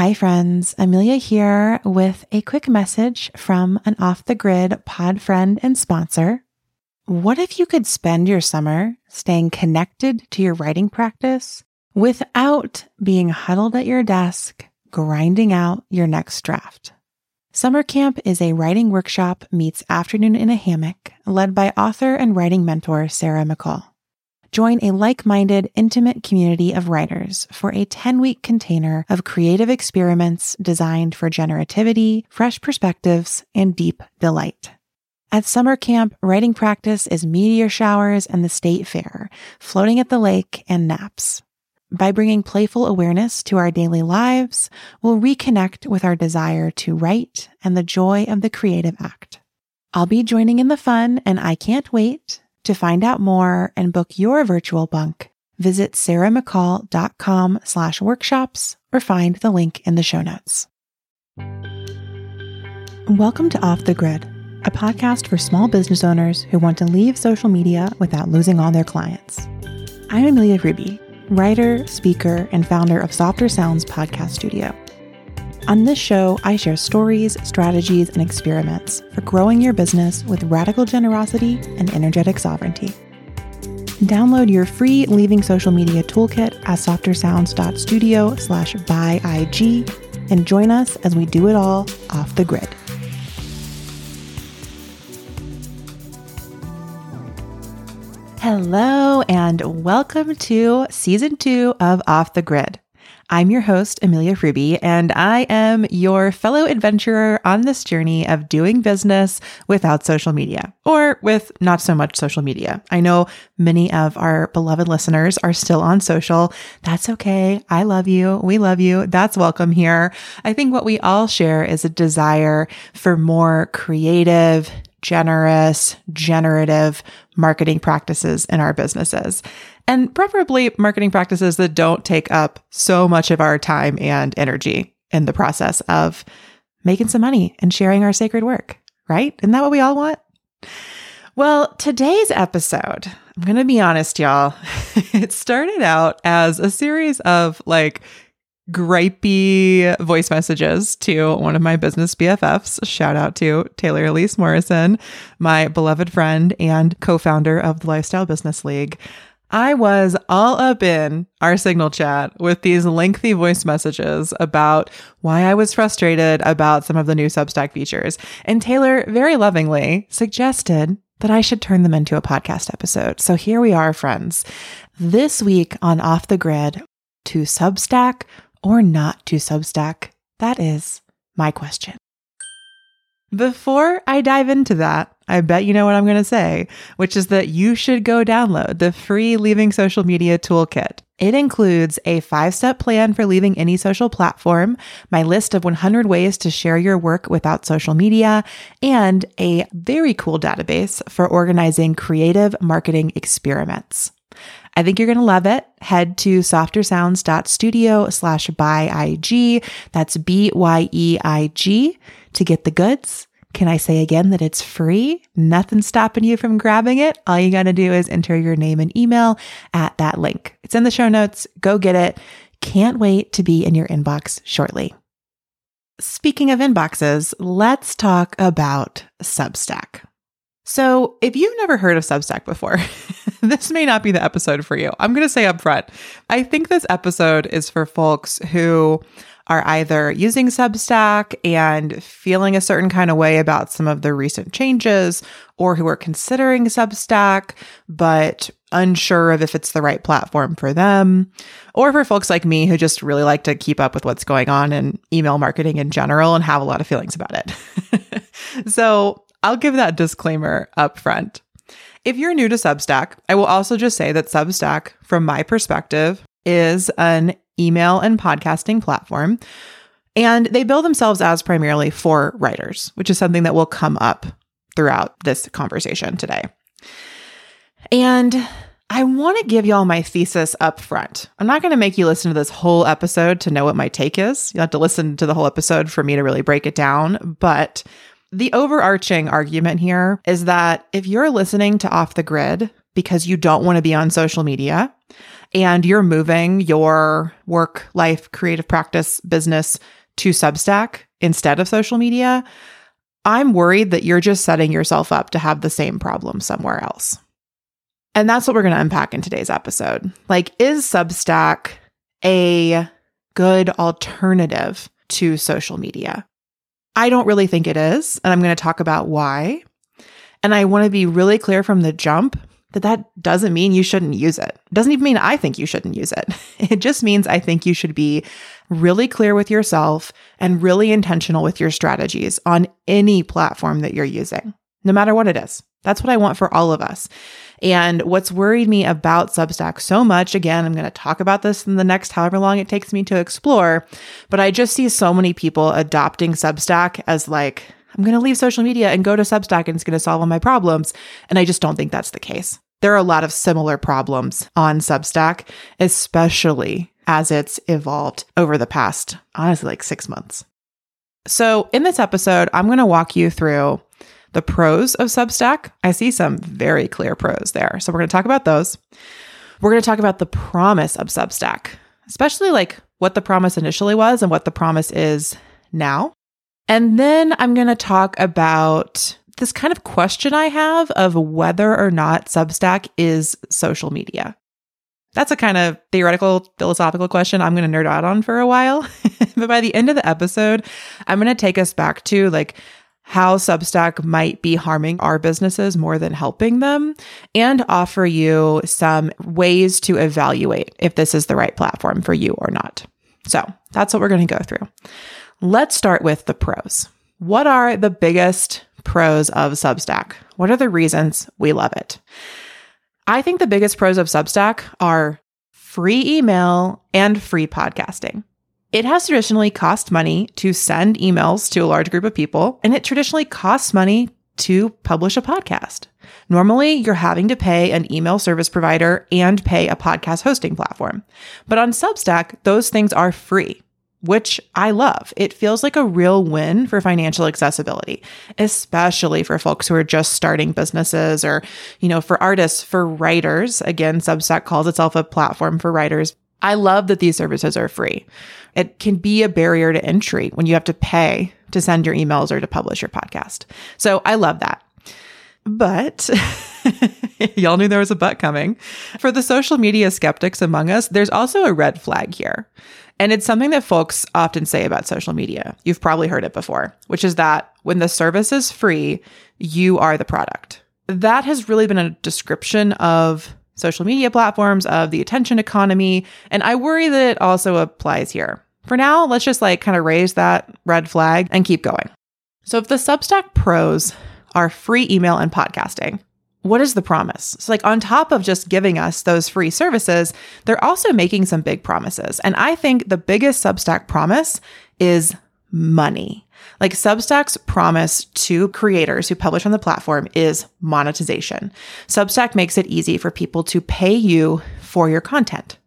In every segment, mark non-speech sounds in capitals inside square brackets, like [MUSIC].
Hi, friends. Amelia here with a quick message from an off the grid pod friend and sponsor. What if you could spend your summer staying connected to your writing practice without being huddled at your desk, grinding out your next draft? Summer Camp is a writing workshop meets afternoon in a hammock led by author and writing mentor Sarah McCall. Join a like minded, intimate community of writers for a 10 week container of creative experiments designed for generativity, fresh perspectives, and deep delight. At summer camp, writing practice is meteor showers and the state fair, floating at the lake, and naps. By bringing playful awareness to our daily lives, we'll reconnect with our desire to write and the joy of the creative act. I'll be joining in the fun, and I can't wait to find out more and book your virtual bunk, visit sarahmccall.com slash workshops or find the link in the show notes. Welcome to Off the Grid, a podcast for small business owners who want to leave social media without losing all their clients. I'm Amelia Hruby, writer, speaker, and founder of Softer Sounds Podcast Studio. On this show, I share stories, strategies, and experiments for growing your business with radical generosity and energetic sovereignty. Download your free Leaving Social Media toolkit at softersounds.studio slash bye IG and join us as we do it all off the grid. Hello, and welcome to season two of Off the Grid. I'm your host, Amelia Hruby, and I am your fellow adventurer on this journey of doing business without social media or with not so much social media. I know many of our beloved listeners are still on social. That's okay. I love you. We love you. That's welcome here. I think what we all share is a desire for more creative, generous, generative marketing practices in our businesses and preferably marketing practices that don't take up so much of our time and energy in the process of making some money and sharing our sacred work, right? Isn't that what we all want? Well, today's episode, I'm going to be honest, y'all. [LAUGHS] it started out as a series of like gripey voice messages to one of my business BFFs. Shout out to Taylor Elise Morrison, my beloved friend and co founder of the Lifestyle Business League. I was all up in our signal chat with these lengthy voice messages about why I was frustrated about some of the new Substack features. And Taylor very lovingly suggested that I should turn them into a podcast episode. So here we are, friends. This week on Off the Grid, to Substack or not to Substack? That is my question. Before I dive into that, I bet you know what I'm going to say, which is that you should go download the free Leaving Social Media Toolkit. It includes a five step plan for leaving any social platform, my list of 100 ways to share your work without social media, and a very cool database for organizing creative marketing experiments. I think you're going to love it. Head to softersounds.studio slash bye IG. That's B Y E I G to get the goods. Can I say again that it's free? Nothing stopping you from grabbing it. All you got to do is enter your name and email at that link. It's in the show notes. Go get it. Can't wait to be in your inbox shortly. Speaking of inboxes, let's talk about Substack. So, if you've never heard of Substack before, [LAUGHS] this may not be the episode for you. I'm going to say up front, I think this episode is for folks who are either using Substack and feeling a certain kind of way about some of the recent changes, or who are considering Substack, but unsure of if it's the right platform for them, or for folks like me who just really like to keep up with what's going on in email marketing in general and have a lot of feelings about it. [LAUGHS] so I'll give that disclaimer up front. If you're new to Substack, I will also just say that Substack, from my perspective, is an email and podcasting platform. And they bill themselves as primarily for writers, which is something that will come up throughout this conversation today. And I want to give y'all my thesis up front. I'm not going to make you listen to this whole episode to know what my take is. You'll have to listen to the whole episode for me to really break it down. But the overarching argument here is that if you're listening to Off the Grid because you don't want to be on social media, and you're moving your work, life, creative practice, business to Substack instead of social media, I'm worried that you're just setting yourself up to have the same problem somewhere else. And that's what we're going to unpack in today's episode. Like, is Substack a good alternative to social media? I don't really think it is. And I'm going to talk about why. And I want to be really clear from the jump that that doesn't mean you shouldn't use it. It doesn't even mean I think you shouldn't use it. [LAUGHS] It just means I think you should be really clear with yourself and really intentional with your strategies on any platform that you're using, no matter what it is. That's what I want for all of us. And what's worried me about Substack so much, again, I'm going to talk about this in the next however long it takes me to explore, but I just see so many people adopting Substack as like, I'm going to leave social media and go to Substack and it's going to solve all my problems. And I just don't think that's the case. There are a lot of similar problems on Substack, especially as it's evolved over the past, honestly, like six months. So, in this episode, I'm going to walk you through the pros of Substack. I see some very clear pros there. So, we're going to talk about those. We're going to talk about the promise of Substack, especially like what the promise initially was and what the promise is now. And then I'm going to talk about this kind of question I have of whether or not Substack is social media. That's a kind of theoretical, philosophical question I'm going to nerd out on for a while. [LAUGHS] but by the end of the episode, I'm going to take us back to like how Substack might be harming our businesses more than helping them and offer you some ways to evaluate if this is the right platform for you or not. So that's what we're going to go through. Let's start with the pros. What are the biggest pros of Substack? What are the reasons we love it? I think the biggest pros of Substack are free email and free podcasting. It has traditionally cost money to send emails to a large group of people, and it traditionally costs money to publish a podcast. Normally, you're having to pay an email service provider and pay a podcast hosting platform. But on Substack, those things are free which I love. It feels like a real win for financial accessibility, especially for folks who are just starting businesses or, you know, for artists, for writers. Again, Substack calls itself a platform for writers. I love that these services are free. It can be a barrier to entry when you have to pay to send your emails or to publish your podcast. So I love that. But [LAUGHS] y'all knew there was a but coming. For the social media skeptics among us, there's also a red flag here. And it's something that folks often say about social media. You've probably heard it before, which is that when the service is free, you are the product. That has really been a description of social media platforms, of the attention economy. And I worry that it also applies here. For now, let's just like kind of raise that red flag and keep going. So if the Substack pros are free email and podcasting, what is the promise? So, like, on top of just giving us those free services, they're also making some big promises. And I think the biggest Substack promise is money. Like, Substack's promise to creators who publish on the platform is monetization. Substack makes it easy for people to pay you for your content.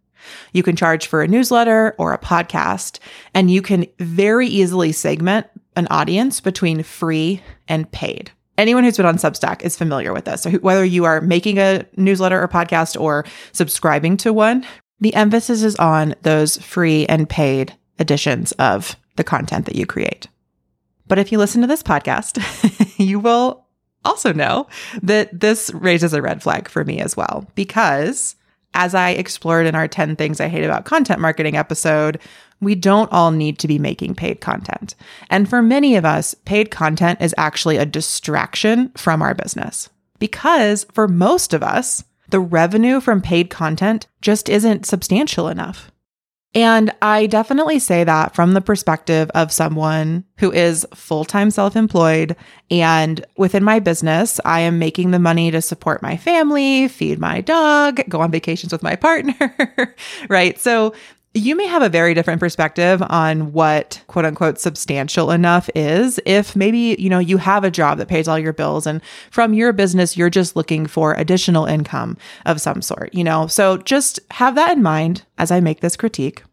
You can charge for a newsletter or a podcast, and you can very easily segment an audience between free and paid anyone who's been on Substack is familiar with this. So whether you are making a newsletter or podcast or subscribing to one, the emphasis is on those free and paid editions of the content that you create. But if you listen to this podcast, [LAUGHS] you will also know that this raises a red flag for me as well, because as I explored in our 10 things I hate about content marketing episode, we don't all need to be making paid content. And for many of us, paid content is actually a distraction from our business. Because for most of us, the revenue from paid content just isn't substantial enough. And I definitely say that from the perspective of someone who is full time self employed. And within my business, I am making the money to support my family, feed my dog, go on vacations with my partner, [LAUGHS] right? So you may have a very different perspective on what quote unquote substantial enough is. If maybe, you know, you have a job that pays all your bills and from your business, you're just looking for additional income of some sort, you know? So just have that in mind as I make this critique.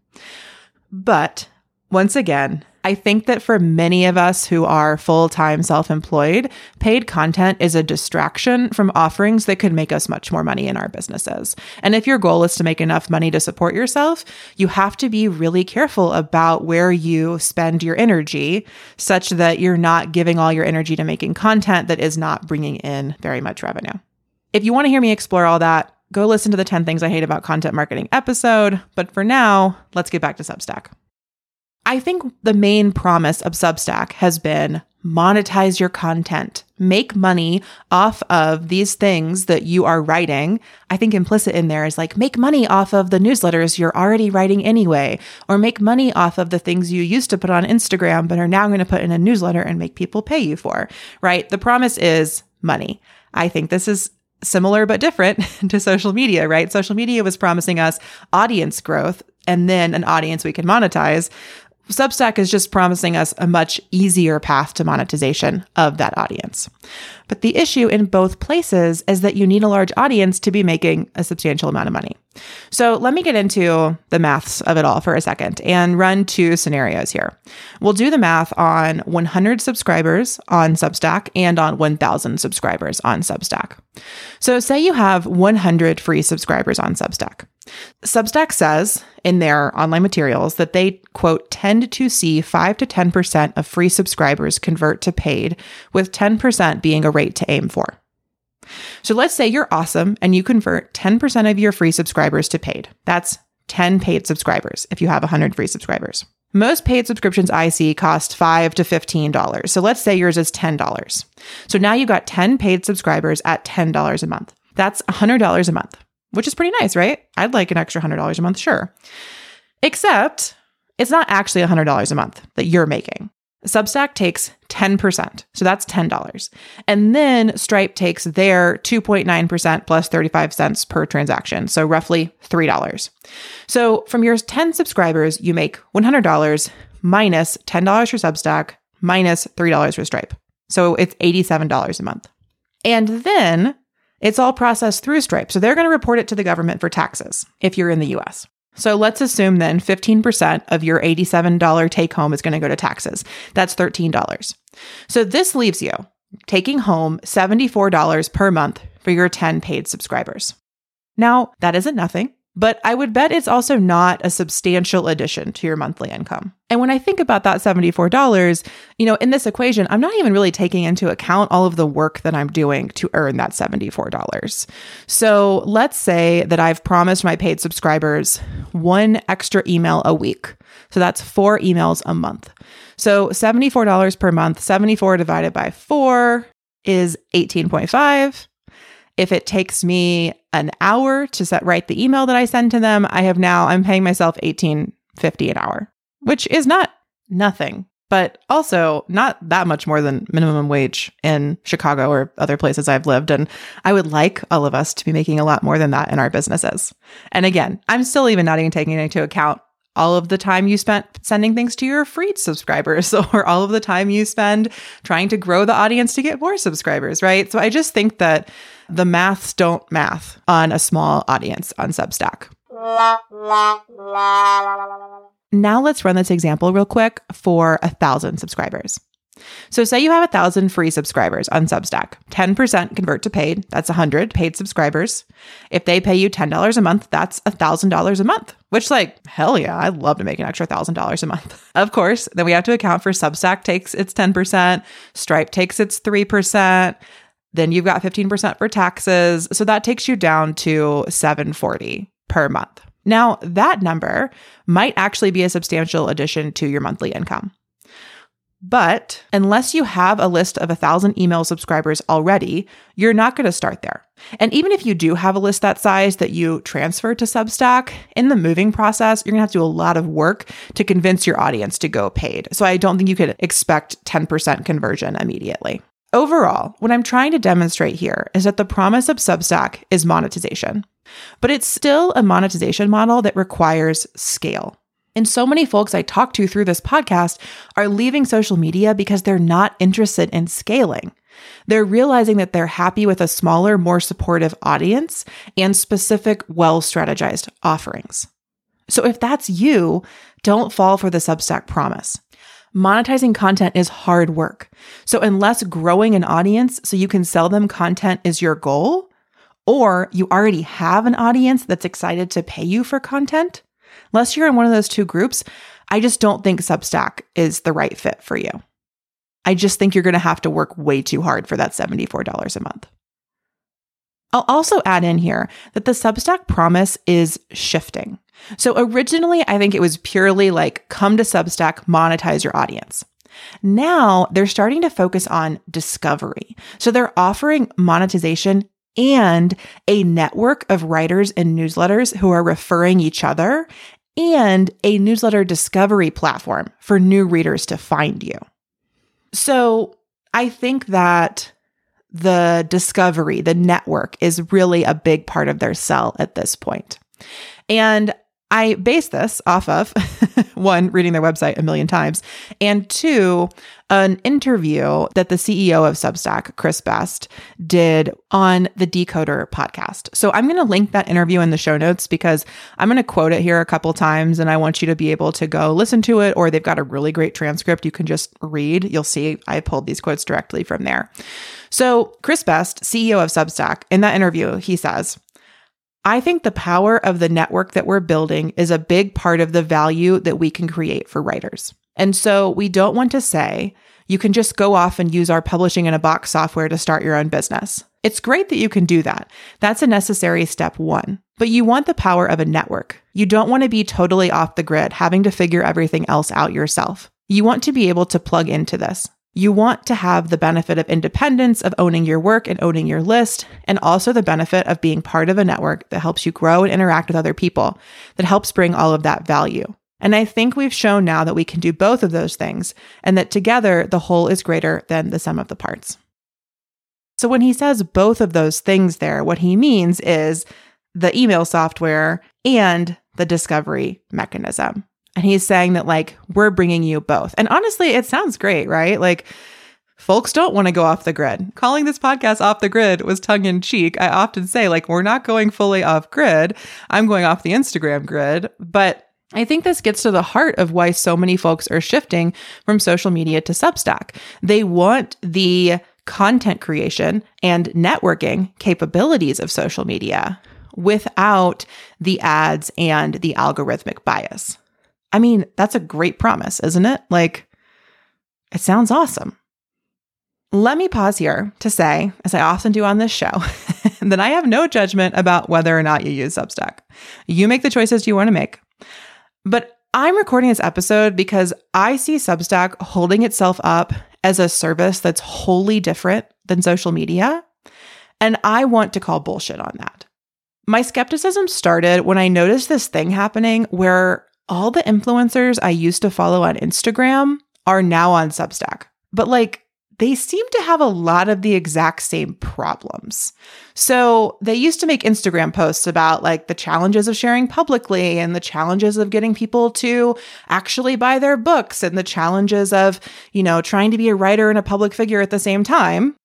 But Once again, I think that for many of us who are full time self employed, paid content is a distraction from offerings that could make us much more money in our businesses. And if your goal is to make enough money to support yourself, you have to be really careful about where you spend your energy such that you're not giving all your energy to making content that is not bringing in very much revenue. If you want to hear me explore all that, go listen to the 10 Things I Hate About Content Marketing episode. But for now, let's get back to Substack. I think the main promise of Substack has been monetize your content, make money off of these things that you are writing. I think implicit in there is like make money off of the newsletters you're already writing anyway, or make money off of the things you used to put on Instagram but are now going to put in a newsletter and make people pay you for, right? The promise is money. I think this is similar but different [LAUGHS] to social media, right? Social media was promising us audience growth and then an audience we can monetize. Substack is just promising us a much easier path to monetization of that audience. But the issue in both places is that you need a large audience to be making a substantial amount of money. So let me get into the maths of it all for a second and run two scenarios here. We'll do the math on 100 subscribers on Substack and on 1,000 subscribers on Substack. So say you have 100 free subscribers on Substack. Substack says in their online materials that they, quote, tend to see 5 to 10% of free subscribers convert to paid, with 10% being a rate to aim for. So let's say you're awesome and you convert 10% of your free subscribers to paid. That's 10 paid subscribers if you have 100 free subscribers. Most paid subscriptions I see cost 5 to $15. So let's say yours is $10. So now you've got 10 paid subscribers at $10 a month. That's $100 a month which is pretty nice, right? I'd like an extra $100 a month, sure. Except it's not actually $100 a month that you're making. Substack takes 10%. So that's $10. And then Stripe takes their 2.9% plus 35 cents per transaction. So roughly $3. So from your 10 subscribers, you make $100 minus $10 for Substack minus $3 for Stripe. So it's $87 a month. And then it's all processed through Stripe. So they're going to report it to the government for taxes if you're in the US. So let's assume then 15% of your $87 take home is going to go to taxes. That's $13. So this leaves you taking home $74 per month for your 10 paid subscribers. Now, that isn't nothing but I would bet it's also not a substantial addition to your monthly income. And when I think about that $74, you know, in this equation, I'm not even really taking into account all of the work that I'm doing to earn that $74. So let's say that I've promised my paid subscribers one extra email a week. So that's four emails a month. So $74 per month, 74 divided by four is 18.5. If it takes me an hour to set write the email that I send to them, I have now I'm paying myself 18.50 an hour, which is not nothing, but also not that much more than minimum wage in Chicago or other places I've lived and I would like all of us to be making a lot more than that in our businesses. And again, I'm still even not even taking into account all of the time you spent sending things to your free subscribers [LAUGHS] or all of the time you spend trying to grow the audience to get more subscribers, right? So I just think that the maths don't math on a small audience on Substack. Now let's run this example real quick for a thousand subscribers. So say you have a thousand free subscribers on Substack. 10% convert to paid. That's 100 paid subscribers. If they pay you $10 a month, that's $1,000 a month, which like, hell yeah, I'd love to make an extra $1,000 a month. [LAUGHS] Of course, then we have to account for Substack takes its 10%, Stripe takes its 3%. Then you've got 15% for taxes. So that takes you down to 740 per month. Now, that number might actually be a substantial addition to your monthly income. But unless you have a list of a thousand email subscribers already, you're not going to start there. And even if you do have a list that size that you transfer to Substack, in the moving process, you're going to have to do a lot of work to convince your audience to go paid. So I don't think you could expect 10% conversion immediately. Overall, what I'm trying to demonstrate here is that the promise of Substack is monetization, but it's still a monetization model that requires scale. And so many folks I talk to through this podcast are leaving social media because they're not interested in scaling. They're realizing that they're happy with a smaller, more supportive audience and specific, well strategized offerings. So if that's you, Don't fall for the Substack promise. Monetizing content is hard work. So, unless growing an audience so you can sell them content is your goal, or you already have an audience that's excited to pay you for content, unless you're in one of those two groups, I just don't think Substack is the right fit for you. I just think you're going to have to work way too hard for that $74 a month. I'll also add in here that the Substack promise is shifting. So originally, I think it was purely like come to Substack, monetize your audience. Now they're starting to focus on discovery. So they're offering monetization and a network of writers and newsletters who are referring each other and a newsletter discovery platform for new readers to find you. So I think that the discovery, the network is really a big part of their sell at this point. And I base this off of [LAUGHS] one, reading their website a million times, and two, an interview that the CEO of Substack, Chris Best, did on the Decoder podcast. So I'm going to link that interview in the show notes because I'm going to quote it here a couple times and I want you to be able to go listen to it, or they've got a really great transcript you can just read. You'll see I pulled these quotes directly from there. So, Chris Best, CEO of Substack, in that interview, he says, I think the power of the network that we're building is a big part of the value that we can create for writers. And so we don't want to say, you can just go off and use our publishing in a box software to start your own business. It's great that you can do that. That's a necessary step one. But you want the power of a network. You don't want to be totally off the grid, having to figure everything else out yourself. You want to be able to plug into this. You want to have the benefit of independence, of owning your work and owning your list, and also the benefit of being part of a network that helps you grow and interact with other people, that helps bring all of that value. And I think we've shown now that we can do both of those things, and that together the whole is greater than the sum of the parts. So when he says both of those things there, what he means is the email software and the discovery mechanism. And he's saying that, like, we're bringing you both. And honestly, it sounds great, right? Like, folks don't want to go off the grid. Calling this podcast off the grid was tongue in cheek. I often say, like, we're not going fully off grid. I'm going off the Instagram grid. But I think this gets to the heart of why so many folks are shifting from social media to Substack. They want the content creation and networking capabilities of social media without the ads and the algorithmic bias. I mean, that's a great promise, isn't it? Like, it sounds awesome. Let me pause here to say, as I often do on this show, [LAUGHS] that I have no judgment about whether or not you use Substack. You make the choices you want to make. But I'm recording this episode because I see Substack holding itself up as a service that's wholly different than social media. And I want to call bullshit on that. My skepticism started when I noticed this thing happening where all the influencers I used to follow on Instagram are now on Substack. But like, they seem to have a lot of the exact same problems. So they used to make Instagram posts about like the challenges of sharing publicly and the challenges of getting people to actually buy their books and the challenges of, you know, trying to be a writer and a public figure at the same time.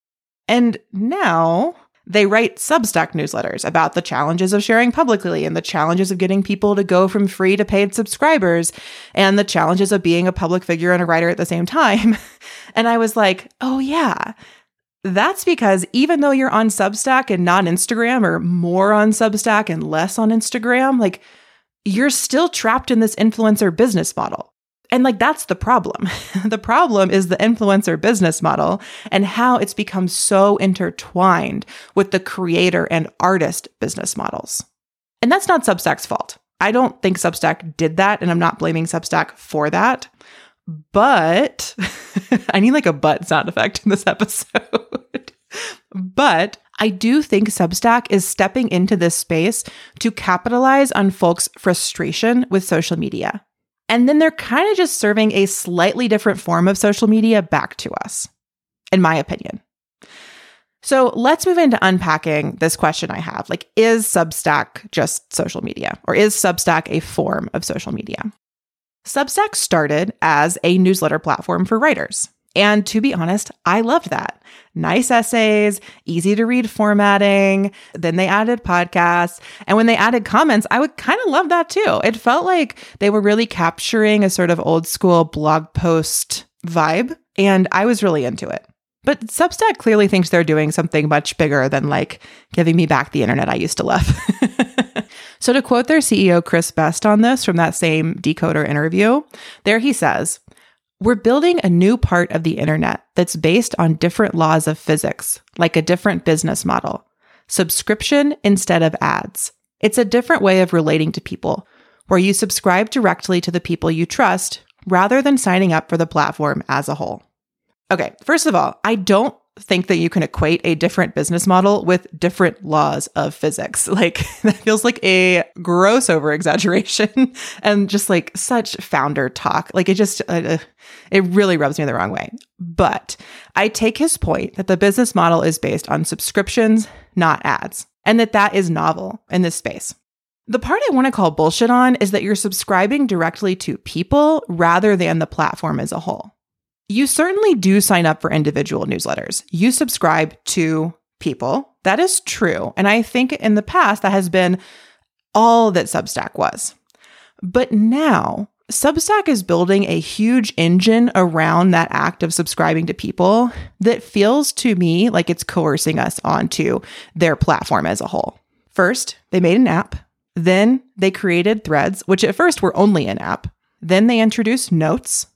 And now they write Substack newsletters about the challenges of sharing publicly and the challenges of getting people to go from free to paid subscribers and the challenges of being a public figure and a writer at the same time. [LAUGHS] and I was like, oh, yeah. That's because even though you're on Substack and not Instagram, or more on Substack and less on Instagram, like you're still trapped in this influencer business model. And like that's the problem. [LAUGHS] the problem is the influencer business model and how it's become so intertwined with the creator and artist business models. And that's not Substack's fault. I don't think Substack did that, and I'm not blaming Substack for that. But [LAUGHS] I need like a but sound effect in this [LAUGHS] episode. but I do think Substack is stepping into this space to capitalize on folks' frustration with social media. And then they're kind of just serving a slightly different form of social media back to us, in my opinion. So let's move into unpacking this question I have. Like, is Substack just social media, or is Substack a form of social media? Substack started as a newsletter platform for writers. And to be honest, I loved that. Nice essays, easy to read formatting. Then they added podcasts. And when they added comments, I would kind of love that too. It felt like they were really capturing a sort of old school blog post vibe. And I was really into it. But Substack clearly thinks they're doing something much bigger than like giving me back the internet I used to love. [LAUGHS] so, to quote their CEO, Chris Best, on this from that same Decoder interview, there he says, we're building a new part of the internet that's based on different laws of physics, like a different business model. Subscription instead of ads. It's a different way of relating to people, where you subscribe directly to the people you trust rather than signing up for the platform as a whole. Okay, first of all, I don't think that you can equate a different business model with different laws of physics. [LAUGHS] Like that feels like a gross over exaggeration [LAUGHS] and just like such founder talk. Like it just, uh, uh, it really rubs me the wrong way. But I take his point that the business model is based on subscriptions, not ads, and that that is novel in this space. The part I want to call bullshit on is that you're subscribing directly to people rather than the platform as a whole. You certainly do sign up for individual newsletters. You subscribe to people. That is true. And I think in the past, that has been all that Substack was. But now, Substack is building a huge engine around that act of subscribing to people that feels to me like it's coercing us onto their platform as a whole. First, they made an app. Then they created threads, which at first were only an app. Then they introduced notes,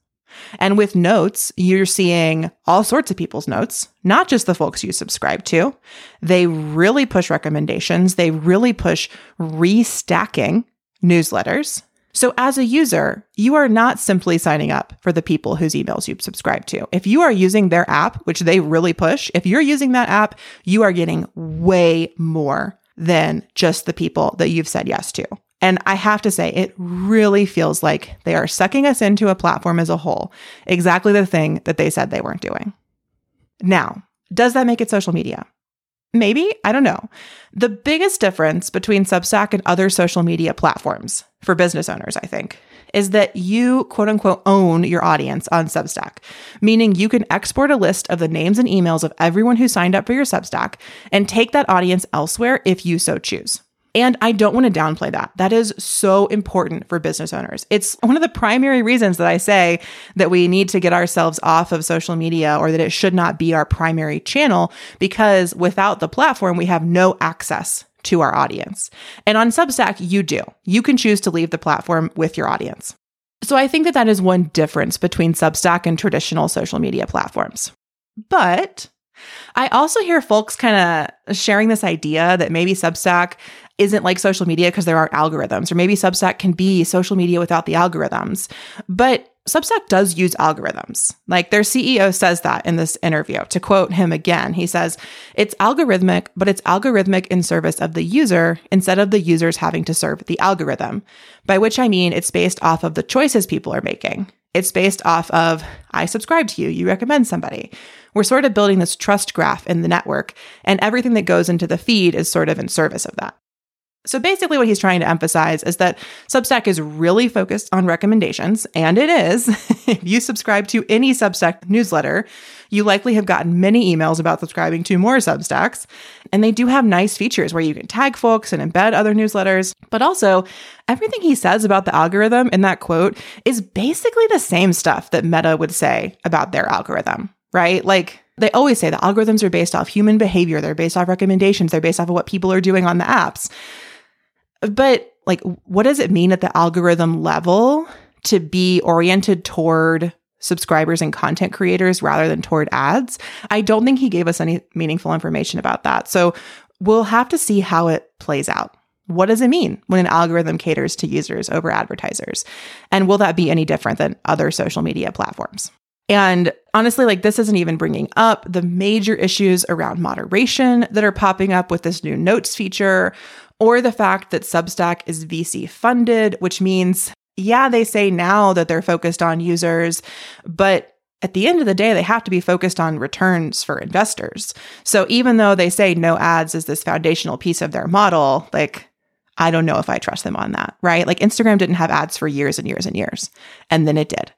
and with notes, you're seeing all sorts of people's notes, not just the folks you subscribe to. They really push recommendations, they really push restacking newsletters. So, as a user, you are not simply signing up for the people whose emails you subscribe to. If you are using their app, which they really push, if you're using that app, you are getting way more than just the people that you've said yes to. And I have to say, it really feels like they are sucking us into a platform as a whole, exactly the thing that they said they weren't doing. Now, does that make it social media? Maybe, I don't know. The biggest difference between Substack and other social media platforms for business owners, I think, is that you quote unquote own your audience on Substack, meaning you can export a list of the names and emails of everyone who signed up for your Substack and take that audience elsewhere if you so choose. And I don't want to downplay that. That is so important for business owners. It's one of the primary reasons that I say that we need to get ourselves off of social media or that it should not be our primary channel because without the platform, we have no access to our audience. And on Substack, you do. You can choose to leave the platform with your audience. So I think that that is one difference between Substack and traditional social media platforms. But I also hear folks kind of sharing this idea that maybe Substack isn't like social media because there aren't algorithms, or maybe Substack can be social media without the algorithms. But Substack does use algorithms. Like their CEO says that in this interview. To quote him again, he says, It's algorithmic, but it's algorithmic in service of the user instead of the users having to serve the algorithm. By which I mean it's based off of the choices people are making. It's based off of, I subscribe to you, you recommend somebody. We're sort of building this trust graph in the network, and everything that goes into the feed is sort of in service of that. So basically, what he's trying to emphasize is that Substack is really focused on recommendations, and it is. [LAUGHS] if you subscribe to any Substack newsletter, you likely have gotten many emails about subscribing to more Substacks. And they do have nice features where you can tag folks and embed other newsletters. But also, everything he says about the algorithm in that quote is basically the same stuff that Meta would say about their algorithm, right? Like, they always say the algorithms are based off human behavior, they're based off recommendations, they're based off of what people are doing on the apps. But like, what does it mean at the algorithm level to be oriented toward subscribers and content creators rather than toward ads? I don't think he gave us any meaningful information about that. So we'll have to see how it plays out. What does it mean when an algorithm caters to users over advertisers? And will that be any different than other social media platforms? And honestly, like this isn't even bringing up the major issues around moderation that are popping up with this new notes feature or the fact that Substack is VC funded, which means, yeah, they say now that they're focused on users, but at the end of the day, they have to be focused on returns for investors. So even though they say no ads is this foundational piece of their model, like, I don't know if I trust them on that, right? Like Instagram didn't have ads for years and years and years, and then it did.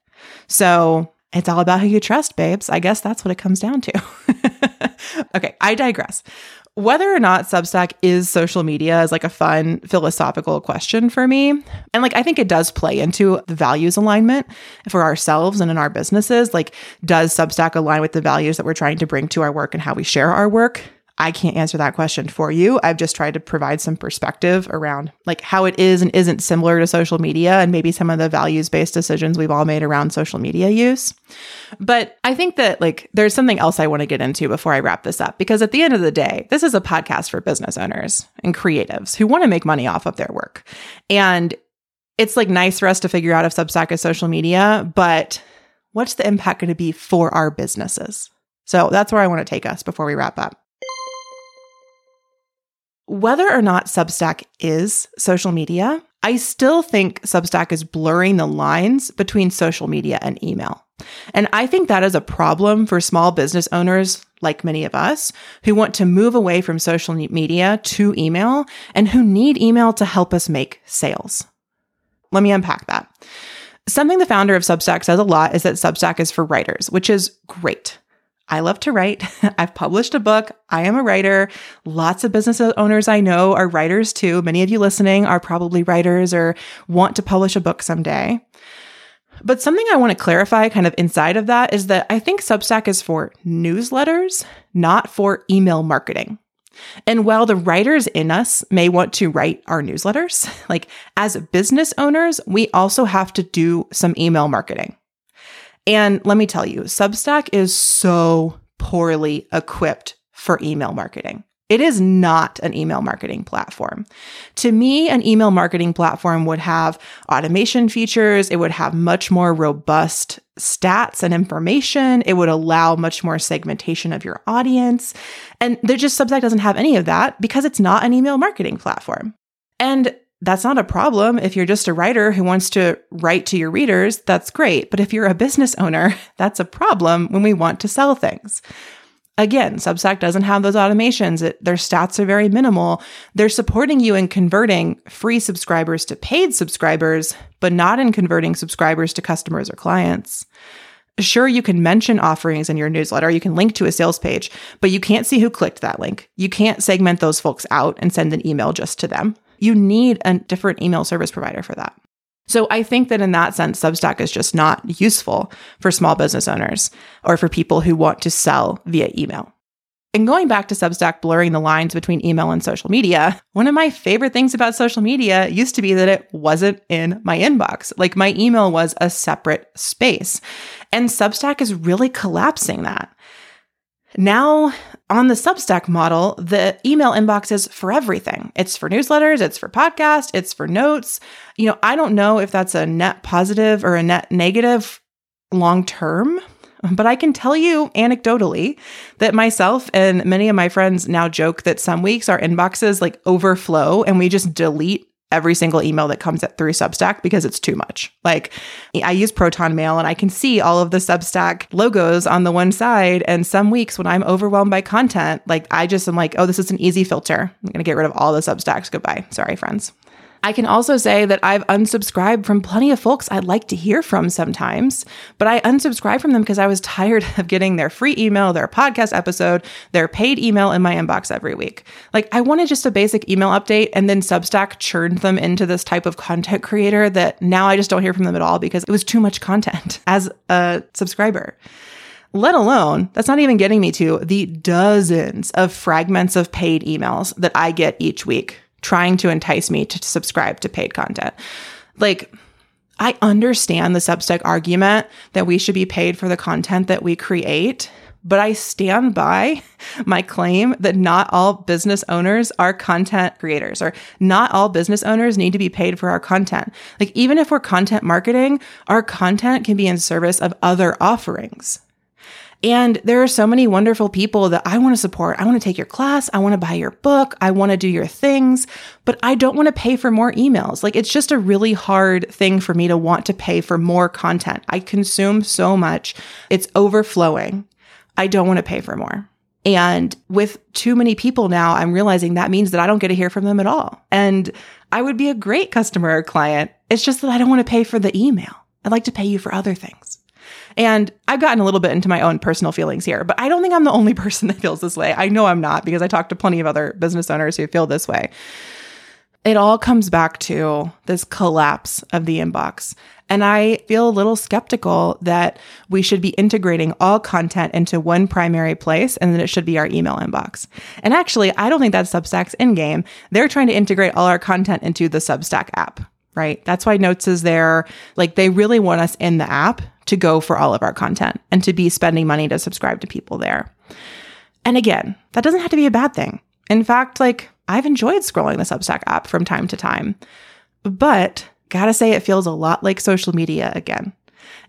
So It's all about who you trust, babes. I guess that's what it comes down to. [LAUGHS] okay, I digress. Whether or not Substack is social media is like a fun philosophical question for me. And like, I think it does play into the values alignment for ourselves and in our businesses. Like, does Substack align with the values that we're trying to bring to our work and how we share our work? I can't answer that question for you. I've just tried to provide some perspective around like how it is and isn't similar to social media and maybe some of the values based decisions we've all made around social media use. But I think that like there's something else I want to get into before I wrap this up because at the end of the day, this is a podcast for business owners and creatives who want to make money off of their work. And it's like nice for us to figure out if Substack is social media, but what's the impact going to be for our businesses? So that's where I want to take us before we wrap up. Whether or not Substack is social media, I still think Substack is blurring the lines between social media and email. And I think that is a problem for small business owners like many of us who want to move away from social media to email and who need email to help us make sales. Let me unpack that. Something the founder of Substack says a lot is that Substack is for writers, which is great. I love to write. [LAUGHS] I've published a book. I am a writer. Lots of business owners I know are writers too. Many of you listening are probably writers or want to publish a book someday. But something I want to clarify kind of inside of that is that I think Substack is for newsletters, not for email marketing. And while the writers in us may want to write our newsletters, [LAUGHS] like as business owners, we also have to do some email marketing. And let me tell you, Substack is so poorly equipped for email marketing. It is not an email marketing platform. To me, an email marketing platform would have automation features. It would have much more robust stats and information. It would allow much more segmentation of your audience. And just Substack doesn't have any of that because it's not an email marketing platform. And that's not a problem. If you're just a writer who wants to write to your readers, that's great. But if you're a business owner, [LAUGHS] that's a problem when we want to sell things. Again, Substack doesn't have those automations. It, their stats are very minimal. They're supporting you in converting free subscribers to paid subscribers, but not in converting subscribers to customers or clients. Sure, you can mention offerings in your newsletter. You can link to a sales page, but you can't see who clicked that link. You can't segment those folks out and send an email just to them you need a different email service provider for that. So I think that in that sense, Substack is just not useful for small business owners or for people who want to sell via email. And going back to Substack blurring the lines between email and social media, one of my favorite things about social media used to be that it wasn't in my inbox. Like my email was a separate space. And Substack is really collapsing that. Now, on the Substack model, the email inbox is for everything. It's for newsletters, it's for podcasts, it's for notes. You know, I don't know if that's a net positive or a net negative long term, but I can tell you anecdotally that myself and many of my friends now joke that some weeks our inboxes like overflow and we just delete every single email that comes at, through Substack because it's too much. Like I use Proton Mail and I can see all of the Substack logos on the one side. And some weeks when I'm overwhelmed by content, like I just am like, oh, this is an easy filter. I'm going to get rid of all the Substacks. Goodbye. Sorry, friends. I can also say that I've unsubscribed from plenty of folks I'd like to hear from sometimes, but I unsubscribed from them because I was tired [LAUGHS] of getting their free email, their podcast episode, their paid email in my inbox every week. Like, I wanted just a basic email update, and then Substack churned them into this type of content creator that now I just don't hear from them at all because it was too much content [LAUGHS] as a subscriber let alone that's not even getting me to the dozens of fragments of paid emails that I get each week trying to entice me to subscribe to paid content. Like, I understand the Substack argument that we should be paid for the content that we create, but I stand by [LAUGHS] my claim that not all business owners are content creators or not all business owners need to be paid for our content. Like, even if we're content marketing, our content can be in service of other offerings. And there are so many wonderful people that I want to support. I want to take your class. I want to buy your book. I want to do your things, but I don't want to pay for more emails. Like it's just a really hard thing for me to want to pay for more content. I consume so much. It's overflowing. I don't want to pay for more. And with too many people now, I'm realizing that means that I don't get to hear from them at all. And I would be a great customer or client. It's just that I don't want to pay for the email. I'd like to pay you for other things. And I've gotten a little bit into my own personal feelings here, but I don't think I'm the only [LAUGHS] person that feels this way. I know I'm not because I talk to plenty of other business owners who feel this way. It all comes back to this collapse of the inbox. And I feel a little skeptical that we should be integrating all content into one primary place and that it should be our email inbox. And actually, I don't think that's Substack's in game. They're trying to integrate all our content into the Substack app, right? That's why Notes is there. Like they really want us in the app to go for all of our content and to be spending money to subscribe to people there. And again, that doesn't have to be a bad thing. In fact, like I've enjoyed scrolling the Substack app from time to time, but gotta say, it feels a lot like social media again.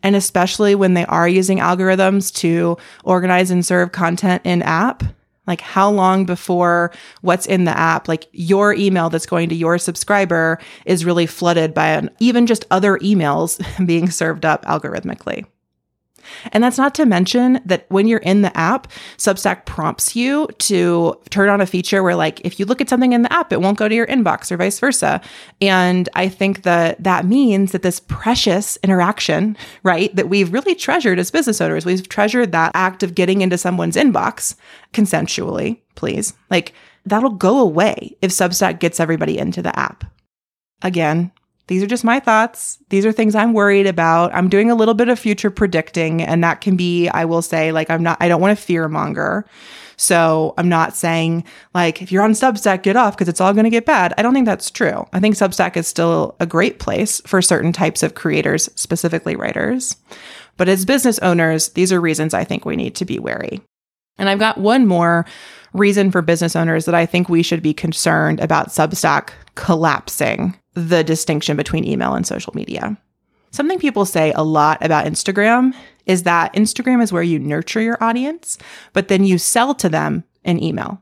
And especially when they are using algorithms to organize and serve content in app, like how long before what's in the app, like your email that's going to your subscriber is really flooded by an, even just other emails [LAUGHS] being served up algorithmically. And that's not to mention that when you're in the app, Substack prompts you to turn on a feature where, like, if you look at something in the app, it won't go to your inbox or vice versa. And I think that that means that this precious interaction, right, that we've really treasured as business owners, we've treasured that act of getting into someone's inbox consensually, please. Like, that'll go away if Substack gets everybody into the app. Again, these are just my thoughts. These are things I'm worried about. I'm doing a little bit of future predicting, and that can be, I will say, like, I'm not, I don't want to fear monger. So I'm not saying, like, if you're on Substack, get off because it's all going to get bad. I don't think that's true. I think Substack is still a great place for certain types of creators, specifically writers. But as business owners, these are reasons I think we need to be wary. And I've got one more reason for business owners that I think we should be concerned about Substack collapsing the distinction between email and social media. Something people say a lot about Instagram is that Instagram is where you nurture your audience, but then you sell to them in email.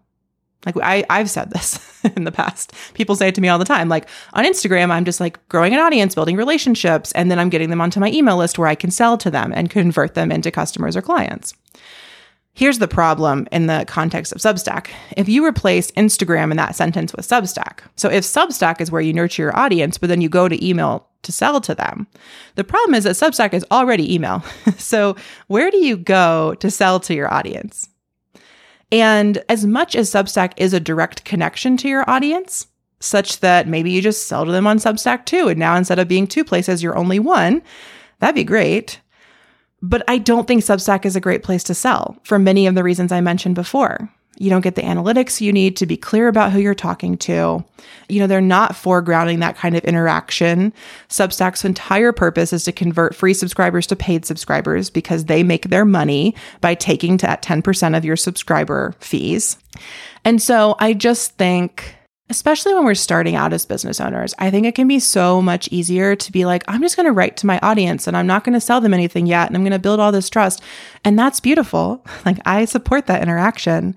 Like I, I've said this [LAUGHS] in the past. People say it to me all the time. Like on Instagram, I'm just like growing an audience, building relationships, and then I'm getting them onto my email list where I can sell to them and convert them into customers or clients. Here's the problem in the context of Substack. If you replace Instagram in that sentence with Substack, so if Substack is where you nurture your audience, but then you go to email to sell to them, the problem is that Substack is already email. [LAUGHS] so where do you go to sell to your audience? And as much as Substack is a direct connection to your audience, such that maybe you just sell to them on Substack too, and now instead of being two places, you're only one, that'd be great. But I don't think Substack is a great place to sell for many of the reasons I mentioned before. You don't get the analytics you need to be clear about who you're talking to. You know, they're not foregrounding that kind of interaction. Substack's entire purpose is to convert free subscribers to paid subscribers because they make their money by taking to 10% of your subscriber fees. And so I just think especially when we're starting out as business owners, I think it can be so much easier to be like, I'm just going to write to my audience and I'm not going to sell them anything yet. And I'm going to build all this trust. And that's beautiful. [LAUGHS] Like, I support that interaction.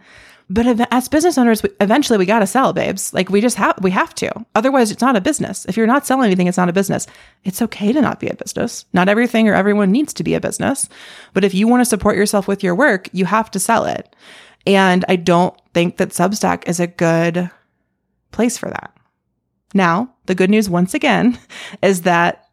But as business owners, eventually we got to sell, babes. Like we just have, we have to. Otherwise, it's not a business. If you're not selling anything, it's not a business. It's okay to not be a business. Not everything or everyone needs to be a business. But if you want to support yourself with your work, you have to sell it. And I don't think that Substack is a good place for that. Now, the good news once again [LAUGHS] is that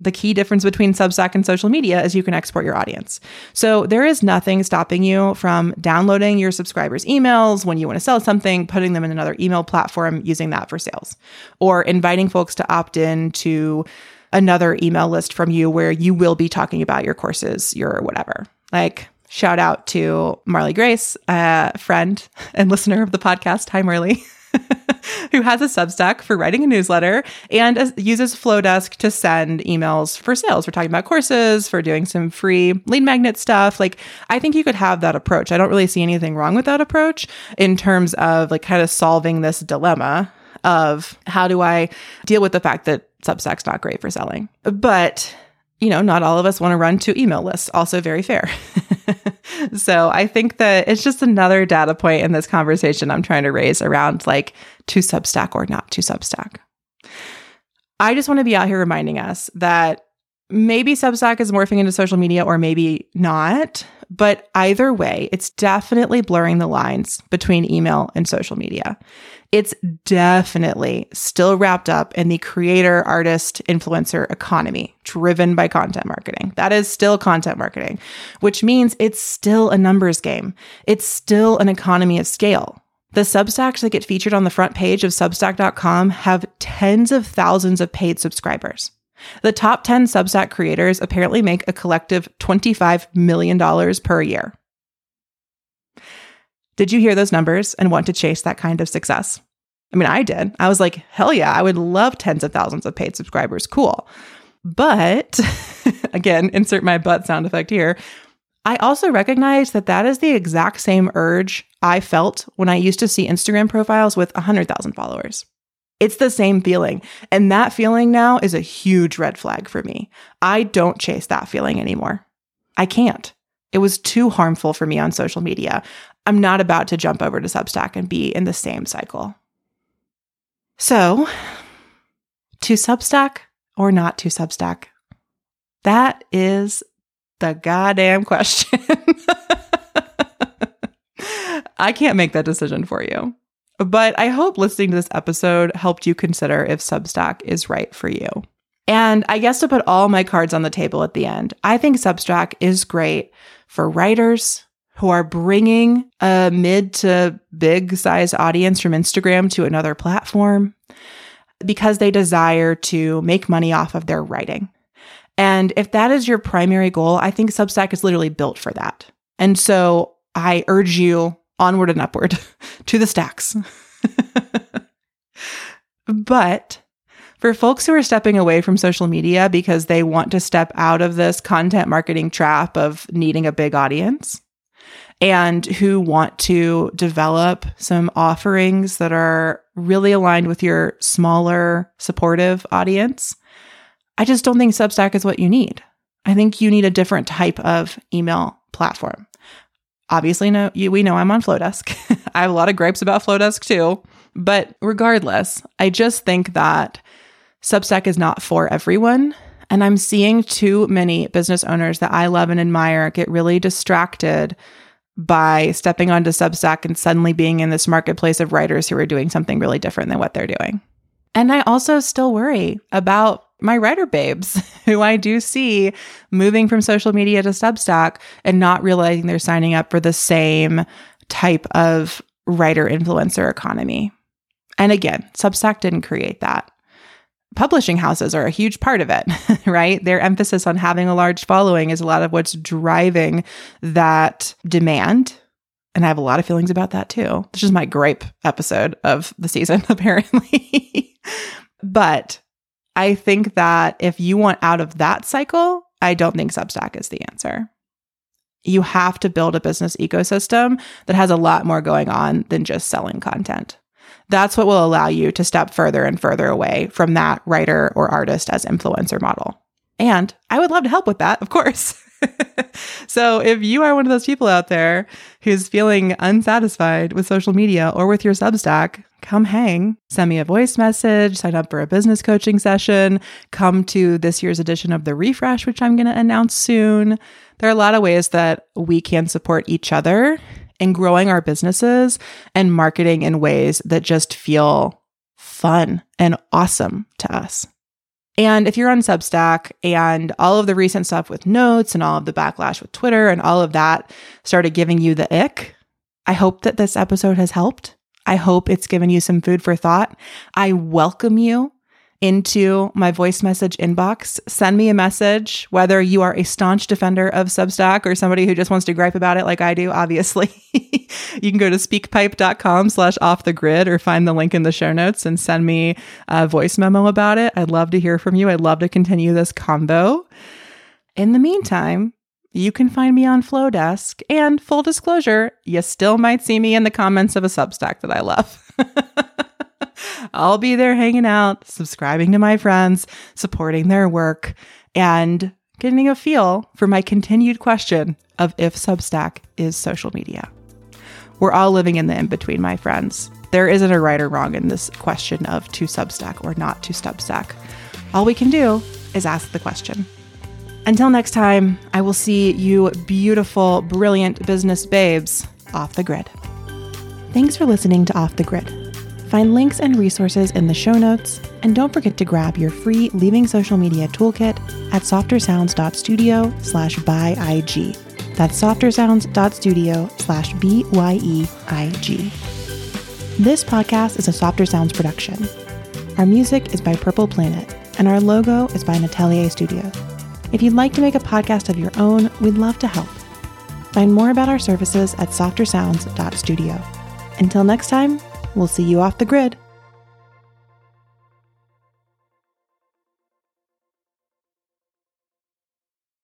the key difference between Substack and social media is you can export your audience. So there is nothing stopping you from downloading your subscribers' emails when you want to sell something, putting them in another email platform, using that for sales, or inviting folks to opt in to another email list from you where you will be talking about your courses, your whatever. Like, shout out to Marley Grace, a friend and [LAUGHS] listener of the podcast. Hi, Marley. [LAUGHS] [LAUGHS] who has a Substack for writing a newsletter and uses Flodesk to send emails for sales. We're talking about courses, for doing some free lead magnet stuff. Like, I think you could have that approach. I don't really see anything wrong with that approach in terms of like kind of solving this dilemma of how do I deal with the fact that Substack's not great for selling. But you know, not all of us want to run two email lists. Also, very fair. [LAUGHS] so, I think that it's just another data point in this conversation I'm trying to raise around like to Substack or not to Substack. I just want to be out here reminding us that maybe Substack is morphing into social media or maybe not, But either way, it's definitely blurring the lines between email and social media. It's definitely still wrapped up in the creator, artist, influencer economy driven by content marketing. That is still content marketing, which means it's still a numbers game. It's still an economy of scale. The Substacks that get featured on the front page of Substack.com have tens of thousands of paid subscribers. The top 10 Substack creators apparently make a collective $25 million per year. Did you hear those numbers and want to chase that kind of success? I mean, I did. I was like, hell yeah, I would love tens of thousands of paid subscribers. Cool. But [LAUGHS] again, insert my butt sound effect here. I also recognize that that is the exact same urge I felt when I used to see Instagram profiles with 100,000 followers. It's the same feeling. And that feeling now is a huge red flag for me. I don't chase that feeling anymore. I can't. It was too harmful for me on social media. I'm not about to jump over to Substack and be in the same cycle. So, to Substack or not to Substack? That is the goddamn question. [LAUGHS] I can't make that decision for you. But I hope listening to this episode helped you consider if Substack is right for you. And I guess to put all my cards on the table at the end, I think Substack is great for writers who are bringing a mid to big size audience from Instagram to another platform because they desire to make money off of their writing. And if that is your primary goal, I think Substack is literally built for that. And so I urge you onward and upward [LAUGHS] to the stacks. [LAUGHS] but for folks who are stepping away from social media because they want to step out of this content marketing trap of needing a big audience and who want to develop some offerings that are really aligned with your smaller supportive audience, I just don't think Substack is what you need. I think you need a different type of email platform obviously no you, we know i'm on Flodesk. [LAUGHS] i have a lot of gripes about Flodesk too but regardless i just think that substack is not for everyone and i'm seeing too many business owners that i love and admire get really distracted by stepping onto substack and suddenly being in this marketplace of writers who are doing something really different than what they're doing and i also still worry about my writer babes [LAUGHS] who I do see moving from social media to Substack and not realizing they're signing up for the same type of writer influencer economy. And again, Substack didn't create that. Publishing houses are a huge part of it, [LAUGHS] right? Their emphasis on having a large following is a lot of what's driving that demand. And I have a lot of feelings about that too. This is my gripe episode of the season, [LAUGHS] apparently. but I think that if you want out of that cycle, I don't think Substack is the answer. You have to build a business ecosystem that has a lot more going on than just selling content. That's what will allow you to step further and further away from that writer or artist as influencer model. And I would love to help with that, of course. [LAUGHS] so if you are one of those people out there who's feeling unsatisfied with social media or with your Substack, come hang, send me a voice message, sign up for a business coaching session, come to this year's edition of the refresh, which I'm going to announce soon. There are a lot of ways that we can support each other in growing our businesses and marketing in ways that just feel fun and awesome to us. And if you're on Substack and all of the recent stuff with notes and all of the backlash with Twitter and all of that started giving you the ick, I hope that this episode has helped. I hope it's given you some food for thought. I welcome you into my voice message inbox. Send me a message, whether you are a staunch defender of Substack or somebody who just wants to gripe about it like I do, obviously. [LAUGHS] you can go to speakpipe.com slash off the grid or find the link in the show notes and send me a voice memo about it. I'd love to hear from you. I'd love to continue this combo. In the meantime, you can find me on Flodesk. And full disclosure, you still might see me in the comments of a Substack that I love. [LAUGHS] I'll be there hanging out, subscribing to my friends, supporting their work, and getting a feel for my continued question of if Substack is social media. We're all living in the in between, my friends. There isn't a right or wrong in this question of to Substack or not to Substack. All we can do is ask the question. Until next time, I will see you beautiful, brilliant business babes off the grid. Thanks for listening to Off the Grid. Find links and resources in the show notes, and don't forget to grab your free Leaving Social Media toolkit at softersounds.studio slash byeig. That's softersounds.studio slash B-Y-E-I-G. This podcast is a Softer Sounds production. Our music is by Purple Planet, and our logo is by Natelier Studio. If you'd like to make a podcast of your own, we'd love to help. Find more about our services at softersounds.studio. Until next time, we'll see you off the grid.